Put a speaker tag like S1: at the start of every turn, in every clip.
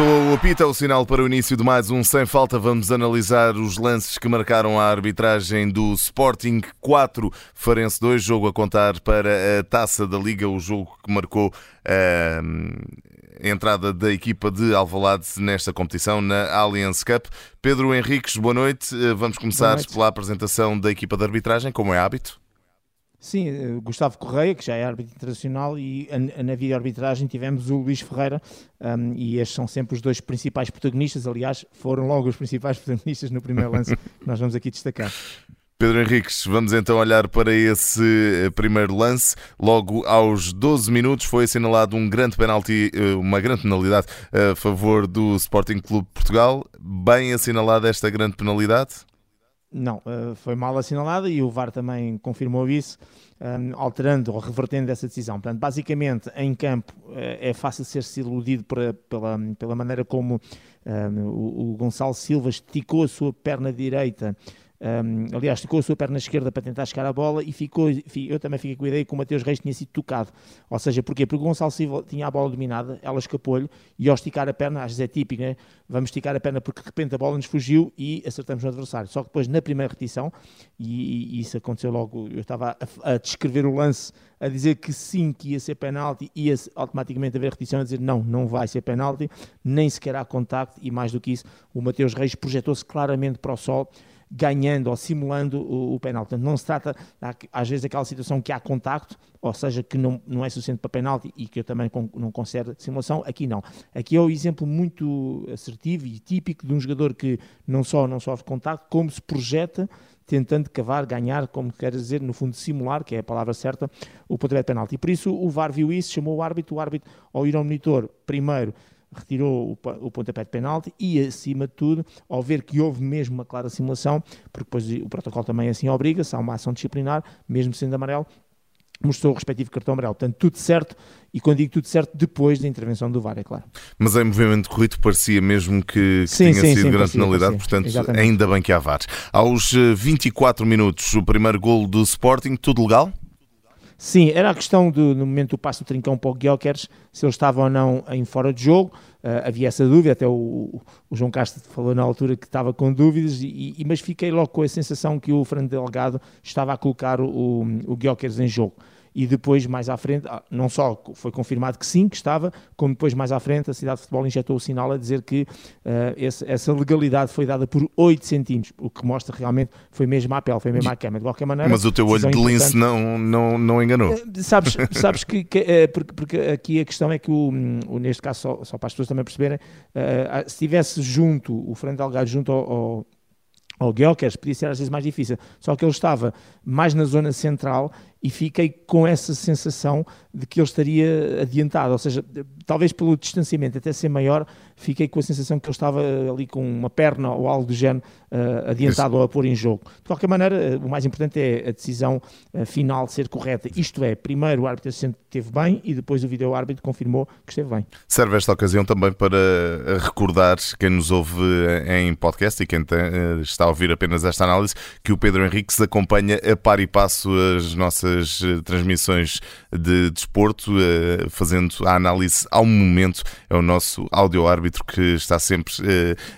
S1: Soa o apito, é o sinal para o início de mais um Sem Falta. Vamos analisar os lances que marcaram a arbitragem do Sporting 4, Farense 2, jogo a contar para a Taça da Liga, o jogo que marcou a entrada da equipa de Alvalade nesta competição na Allianz Cup. Pedro Henriques, boa noite. Vamos começar noite. pela apresentação da equipa de arbitragem, como é hábito.
S2: Sim, eh, Gustavo Correia, que já é árbitro internacional, e na vídeo-arbitragem tivemos o Luís Ferreira, um, e estes são sempre os dois principais protagonistas, aliás, foram logo os principais protagonistas no primeiro lance que nós vamos aqui destacar.
S1: Pedro Henriques, vamos então olhar para esse eh, primeiro lance. Logo aos 12 minutos foi assinalado um grande penalti, eh, uma grande penalidade a favor do Sporting Clube Portugal. Bem assinalada esta grande penalidade?
S2: Não, eh, foi mal assinalada e o VAR também confirmou isso, ehm, alterando ou revertendo essa decisão. Portanto, basicamente, em campo eh, é fácil ser-se iludido pela, pela maneira como ehm, o Gonçalo Silva esticou a sua perna direita um, aliás, esticou a sua perna esquerda para tentar chegar à bola e ficou, eu também fiquei com a ideia que o Mateus Reis tinha sido tocado. Ou seja, porquê? Porque o Gonçalo Silva tinha a bola dominada, ela escapou-lhe e ao esticar a perna, às vezes é típico, né? vamos esticar a perna porque de repente a bola nos fugiu e acertamos no adversário. Só que depois na primeira repetição, e, e isso aconteceu logo, eu estava a, a, descrever o lance, a dizer que sim, que ia ser penalti, ia automaticamente haver repetição a dizer não, não vai ser penalti, nem sequer há contacto e mais do que isso, o Mateus Reis projetou-se claramente para o sol ganhando ou simulando o, o penalti. Portanto, não se trata, às vezes, daquela situação que há contacto, ou seja, que não, não é suficiente para penalti e que eu também não considero simulação, aqui não. Aqui é o um exemplo muito assertivo e típico de um jogador que não só não sofre contacto, como se projeta tentando cavar, ganhar, como quer dizer, no fundo, simular, que é a palavra certa, o pontapé de penalti. E por isso o VAR viu isso, chamou o árbitro, o árbitro, ao ir ao monitor, primeiro retirou o, o pontapé de penalti e, acima de tudo, ao ver que houve mesmo uma clara simulação, porque depois o protocolo também assim obriga, se há uma ação disciplinar, mesmo sendo amarelo, mostrou o respectivo cartão amarelo. Portanto, tudo certo, e quando digo tudo certo, depois da intervenção do VAR, é claro.
S1: Mas em movimento corrido parecia mesmo que, que sim, tinha sim, sido sim, grande penalidade, portanto, Exatamente. ainda bem que há VAR. Aos 24 eh, minutos, o primeiro golo do Sporting, tudo legal?
S2: Sim, era a questão do, no momento do passo do trincão para o Guilherme, se ele estava ou não em fora de jogo. Uh, havia essa dúvida, até o, o, João Castro falou na altura que estava com dúvidas, e, e, mas fiquei logo com a sensação que o Fernando Delgado estava a colocar o, o, o em jogo e depois mais à frente, ah, não só foi confirmado que sim, que estava, como depois mais à frente a cidade de futebol injetou o sinal a dizer que uh, esse, essa legalidade foi dada por 8 centímetros, o que mostra realmente foi mesmo à pele, foi mesmo à cama. De qualquer maneira,
S1: mas o teu olho de lince não, não, não enganou.
S2: Uh, sabes, sabes que, que uh, porque, porque, aqui a questão é que o, o neste caso, só, só, para as pessoas também perceberem, se estivesse junto, o Fernando Delgado junto ao, ao ao Guilherme, podia ser às vezes mais difícil, só que ele estava mais na zona central e fiquei com essa sensação de que ele estaria adiantado, ou seja, talvez pelo distanciamento até ser maior, fiquei com a sensação que ele estava ali com uma perna ou algo do género uh, adiantado ou a pôr em jogo. De qualquer maneira, eh, o mais importante é a decisão uh, final ser correta. Isto é, primeiro o árbitro esteve bem e depois o vídeo árbitro confirmou que esteve bem.
S1: Serve esta ocasião também para recordar quem nos ouve em podcast e quem está a ouvir apenas esta análise que o Pedro Henrique se acompanha a par e passo as nossas eh, transmissões de desporto, eh, fazendo a análise ao momento. É o nosso áudio-árbitro que está sempre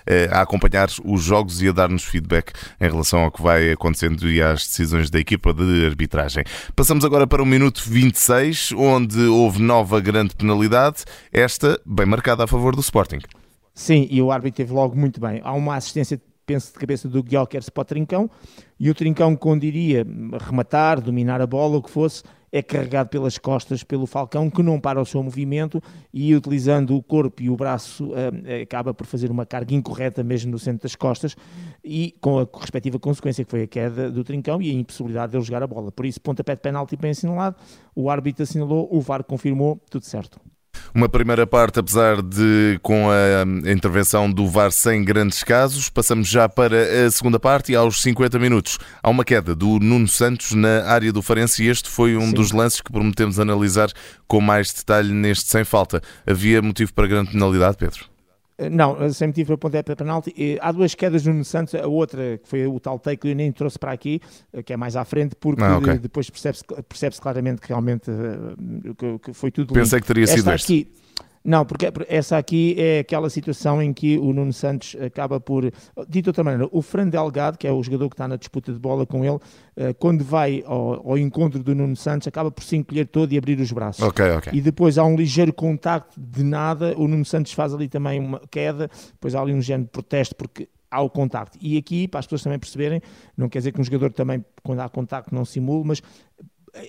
S1: eh, a acompanhar os jogos e a dar-nos feedback em relação ao que vai acontecendo e às decisões da equipa de arbitragem. Passamos agora para o minuto 26, onde houve nova grande penalidade, esta bem marcada a favor do Sporting.
S2: Sim, e o árbitro teve logo muito bem. Há uma assistência penso de cabeça do Guilherme para o Trincão, e o Trincão, quando iria rematar, dominar a bola, o que fosse, é carregado pelas costas pelo Falcão, que não para o seu movimento e, utilizando o corpo e o braço, uh, acaba por fazer uma carga incorreta mesmo no centro das costas e com a respectiva consequência que foi a queda do Trincão e a impossibilidade de ele jogar a bola. Por isso, pontapé de penalti bem assinalado, o árbitro assinalou, o VAR confirmou, tudo certo.
S1: Uma primeira parte, apesar de com a intervenção do VAR sem grandes casos, passamos já para a segunda parte e aos 50 minutos há uma queda do Nuno Santos na área do Farense e este foi um Sim. dos lances que prometemos analisar com mais detalhe neste sem falta. Havia motivo para grande penalidade, Pedro?
S2: Não, sem motivo para pontapé para penalti. Há duas quedas no Nuno Santos, a outra que foi o tal take que eu nem trouxe para aqui, eh, que é mais à frente, porque ah, okay. depois percebe-se percebe claramente que realmente eh, que foi tudo.
S1: Pensei que teria sido
S2: este. Não, porque essa aqui é aquela situação em que o Nuno Santos acaba por. Dito de outra maneira, o Fran Delgado, que é o jogador que está na disputa de bola com ele, eh, quando vai ao, ao encontro do Nuno Santos, acaba por se encolher todo e abrir os braços.
S1: Ok, ok.
S2: E depois há um ligeiro contacto de nada, o Nuno Santos faz ali também uma queda, depois há ali um género de protesto, porque há o contacto. E aqui, para as pessoas também perceberem, não quer dizer que um jogador também, quando há contacto, não simule, mas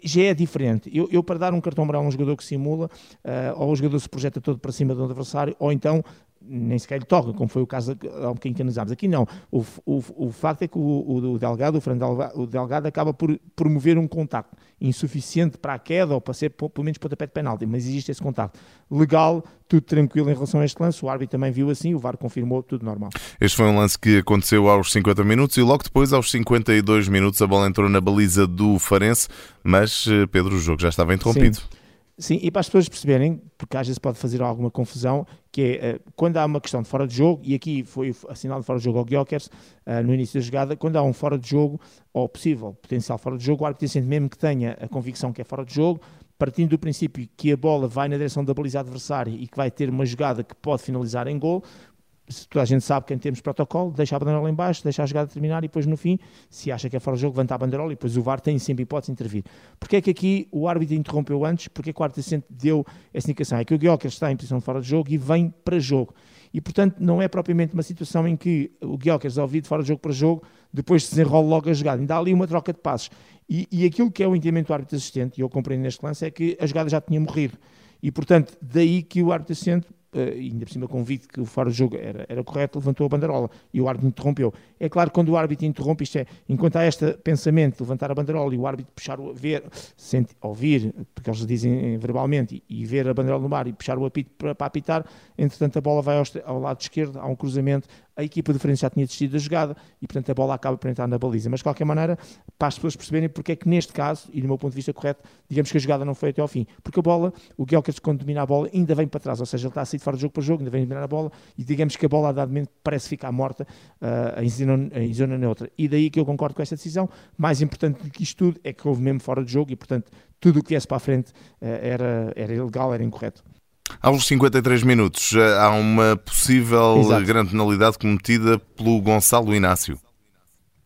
S2: já é diferente. Eu, eu, para dar um cartão amarelo a um jogador que simula, uh, ou o jogador se projeta todo para cima do adversário, ou então nem sequer lhe toca, como foi o caso há um bocadinho que analisámos. Aqui não. O, o, o facto é que o, o, o Delgado, o Fernando Delgado, acaba por promover um contacto insuficiente para a queda ou para ser pelo menos pontapé de penalti, mas existe esse contacto. Legal, tudo tranquilo em relação a este lance, o árbitro também viu assim, o VAR confirmou, tudo normal.
S1: Este foi um lance que aconteceu aos 50 minutos e logo depois, aos 52 minutos, a bola entrou na baliza do Farense, mas eh, Pedro, o jogo já estava interrompido.
S2: Sim. Sim, e para as pessoas perceberem, porque às vezes pode fazer alguma confusão, que é uh, quando há uma questão de fora de jogo, e aqui foi assinalado fora de jogo ao Gyökeres uh, no início da jogada, quando há um fora de jogo, ou possível potencial fora de jogo, o árbitro tem mesmo que tenha a convicção que é fora de jogo, partindo do princípio que a bola vai na direção da baliza adversária e que vai ter uma jogada que pode finalizar em gol, toda a gente sabe que em termos de protocolo, deixa a banderola em baixo, deixa a jogada terminar e depois no fim, se acha que é fora de jogo, levanta a banderola e depois o VAR tem sempre hipótese de intervir. Porquê é que aqui o árbitro interrompeu antes? Porque é que o árbitro assistente deu essa indicação? É que o Guioca está em posição de fora de jogo e vem para jogo. E, portanto, não é propriamente uma situação em que o Guioca ouvido de fora de jogo para jogo, depois se desenrola logo a jogada. Ainda há ali uma troca de passos. E, e aquilo que é o entendimento do árbitro assistente, e eu compreendo neste lance, é que a jogada já tinha morrido. E, portanto, daí que o árbitro assistente uh, ainda por cima convite que o fora de jogo era, era correto, levantou a banderola e o árbitro interrompeu. É claro que quando o árbitro interrompe, isto é, enquanto há este pensamento de levantar a banderola e o árbitro puxar o ver, sente, ouvir, porque eles dizem verbalmente, e, e, ver a banderola no mar e puxar o apito para, para apitar, entretanto a bola vai ao, ao lado esquerdo, há um cruzamento, a equipa de frente já tinha desistido da jogada e, portanto, a bola acaba por entrar na baliza. Mas, de qualquer maneira, para as pessoas perceberem porque é que, neste caso, e do meu ponto de vista correto, digamos que a jogada não foi até ao fim. Porque a bola, o Guelkers, quando domina a bola, ainda vem para trás, ou seja, ele está a sair fora de jogo para jogo, ainda vem dominar a bola e, digamos que a bola, a dado momento, parece ficar morta uh, em, zona, em zona neutra. E daí que eu concordo com esta decisão. Mais importante do que isto tudo é que houve mesmo fora de jogo e, portanto, tudo o que viesse para a frente uh, era, era ilegal, era incorreto.
S1: Aos 53 minutos, há uma possível Exato. grande penalidade cometida pelo Gonçalo Inácio.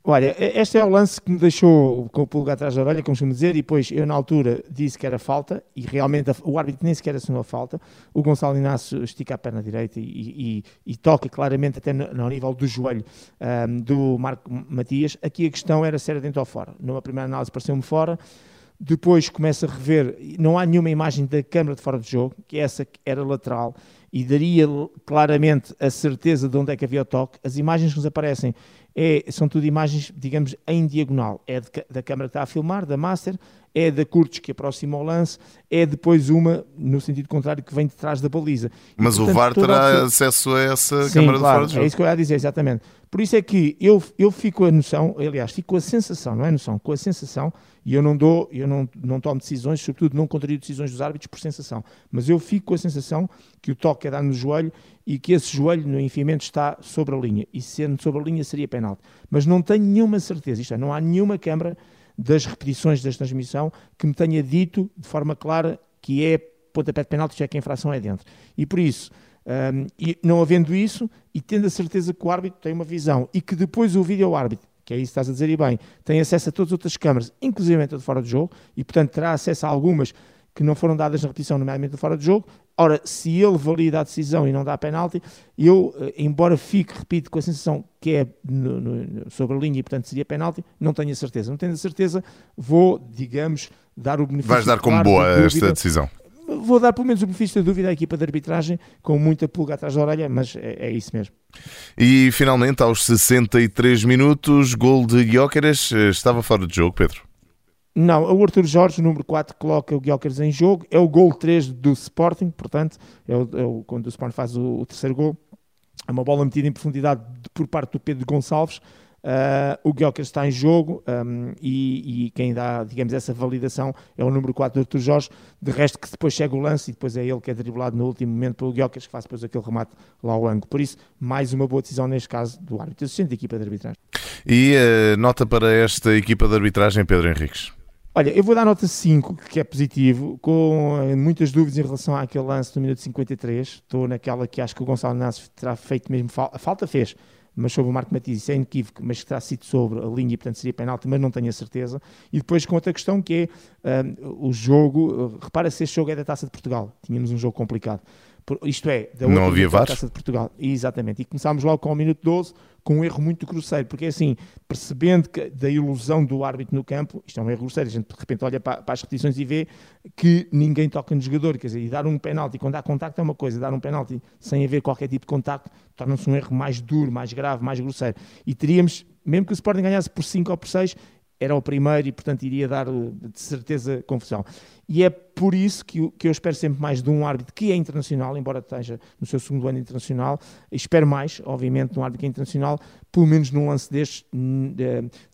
S2: Olha, este é o lance que me deixou com o pulgar atrás da orelha, como costumo dizer, e depois eu na altura disse que era falta, e realmente o árbitro nem sequer assinou a falta. O Gonçalo Inácio estica a perna direita e, e, e toca claramente até no, no nível do joelho um, do Marco Matias. Aqui a questão era se era dentro ou fora. Numa primeira análise pareceu-me fora, depois começa a rever, não há nenhuma imagem da câmara de fora de jogo, que essa era lateral, e daria claramente a certeza de onde é que havia o toque. As imagens que nos aparecem é, são tudo imagens, digamos, em diagonal. É de, da câmara que está a filmar, da Master, é da Curtis que aproxima o lance, é depois uma, no sentido contrário, que vem de trás da baliza.
S1: Mas e, portanto, o VAR terá acesso a essa
S2: Sim,
S1: câmara
S2: claro,
S1: de fora de jogo.
S2: É isso que eu ia dizer, exatamente. Por isso é que eu, eu fico a noção, aliás, fico com a sensação, não é noção, com a sensação, e eu não dou, eu não, não tomo decisões, sobretudo não contrario decisões dos árbitros por sensação, mas eu fico com a sensação que o toque é dado no joelho e que esse joelho no enfiamento está sobre a linha, e sendo sobre a linha seria penalti. Mas não tenho nenhuma certeza, isto é, não há nenhuma câmara das repetições da transmissão que me tenha dito de forma clara que é pontapé de penalti, já é que a infração é dentro. E por isso, um, e não havendo isso, e tendo a certeza que o árbitro tem uma visão e que depois o vídeo árbitro, que é isso que estás a dizer e bem, tem acesso a todas as outras câmaras, inclusive a de fora de jogo, e portanto terá acesso a algumas que não foram dadas na repetição, nomeadamente de fora de jogo. Ora, se ele valida a decisão e não dá penalti, eu, eh, embora fique, repito, com a sensação que é no, no, sobre a linha e portanto seria penalti, não tenho a certeza. Não tenho a certeza, vou, digamos, dar o benefício.
S1: Vais dar como boa esta decisão
S2: vou dar pelo menos o benefício da dúvida à equipa de arbitragem, com muita pulga atrás da orelha, mas é, é isso mesmo.
S1: E finalmente, aos 63 minutos, gol de Guióqueras, eh, estava fora de jogo, Pedro?
S2: Não, o Arthur Jorge, número 4, coloca o Guióqueras em jogo, é o gol 3 do Sporting, portanto, é, o, é o, quando o Sporting faz o, o terceiro gol, é uma bola metida em profundidade por parte do Pedro Gonçalves, Uh, o Guilherme está em jogo um, e, e, quem dá, digamos, essa validação é o número 4 do Arthur Jorge. De resto, que depois chega o lance e depois é ele que é driblado no último momento pelo Guilherme, que faz depois aquele remate lá ao ângulo. Por isso, mais uma boa decisão neste caso do árbitro assistente da equipa de arbitragem.
S1: E uh, nota para esta equipa de arbitragem, Pedro Henriques?
S2: Olha, eu vou dar nota 5, que é positivo, com eh, muitas dúvidas em relação àquele lance do minuto 53. Estou naquela que acho que o Gonçalo Inácio terá feito mesmo falta. A falta fez, mas sobre o Marco Matias, isso é inequívoco, mas terá sido sobre a linha e, portanto, seria penalti, mas não tenho a certeza. E depois com outra questão que é um, o jogo. Repara se este jogo é da Taça de Portugal. Tínhamos um jogo complicado. Isto é,
S1: da não havia
S2: da Taça de Portugal. Exatamente. E começámos logo com o minuto 12 com um erro muito grosseiro, porque é assim, percebendo que, da ilusão do árbitro no campo, isto é um erro grosseiro, a gente de repente olha para, para as repetições e vê que ninguém toca no jogador, quer dizer, e dar um penalti, quando há contacto é uma coisa, dar um penalti sem haver qualquer tipo de contacto, torna-se um erro mais duro, mais grave, mais grosseiro. E teríamos, mesmo que o Sporting ganhasse por 5 ou por 6, era o primeiro e, portanto, iria dar de certeza confusão. E é por isso que eu, espero sempre mais de um árbitro que é internacional, embora esteja no seu segundo ano internacional. Espero mais, obviamente, de um árbitro que é internacional, pelo menos num lance destes,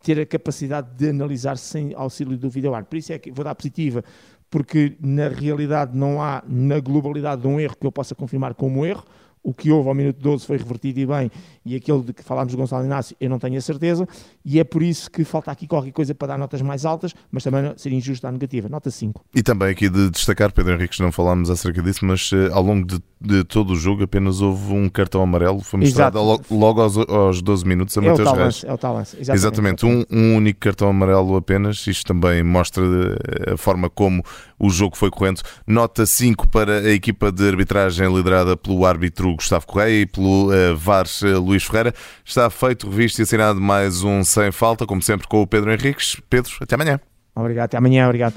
S2: ter a capacidade de analisar sem auxílio do vídeo-árbitro. Por isso é que vou dar positiva, porque na realidade não há, na globalidade de um erro que eu possa confirmar como erro o que houve ao minuto 12 foi revertido e bem, e aquele de que falámos do Gonçalo Inácio, eu não tenho a certeza, e é por isso que falta aqui qualquer coisa para dar notas mais altas, mas também seria injusto dar negativa, nota 5.
S1: E também aqui de destacar, Pedro Henrique, não falámos acerca disso, mas uh, ao longo de, de, todo o jogo apenas houve um cartão amarelo, foi mostrado logo, logo aos, aos 12 minutos a
S2: é Matheus Reis. É o tal lance,
S1: exatamente. exatamente. Um, um único cartão amarelo apenas, isto também mostra eh, a forma como o jogo foi correndo. Nota 5 para a equipa de arbitragem liderada pelo árbitro Gustavo Correia e pelo uh, VAR uh, Luís Ferreira. Está feito, revisto e assinado mais um Sem Falta, como sempre com o Pedro Henriques. Pedro, até amanhã.
S2: Obrigado, até amanhã, obrigado.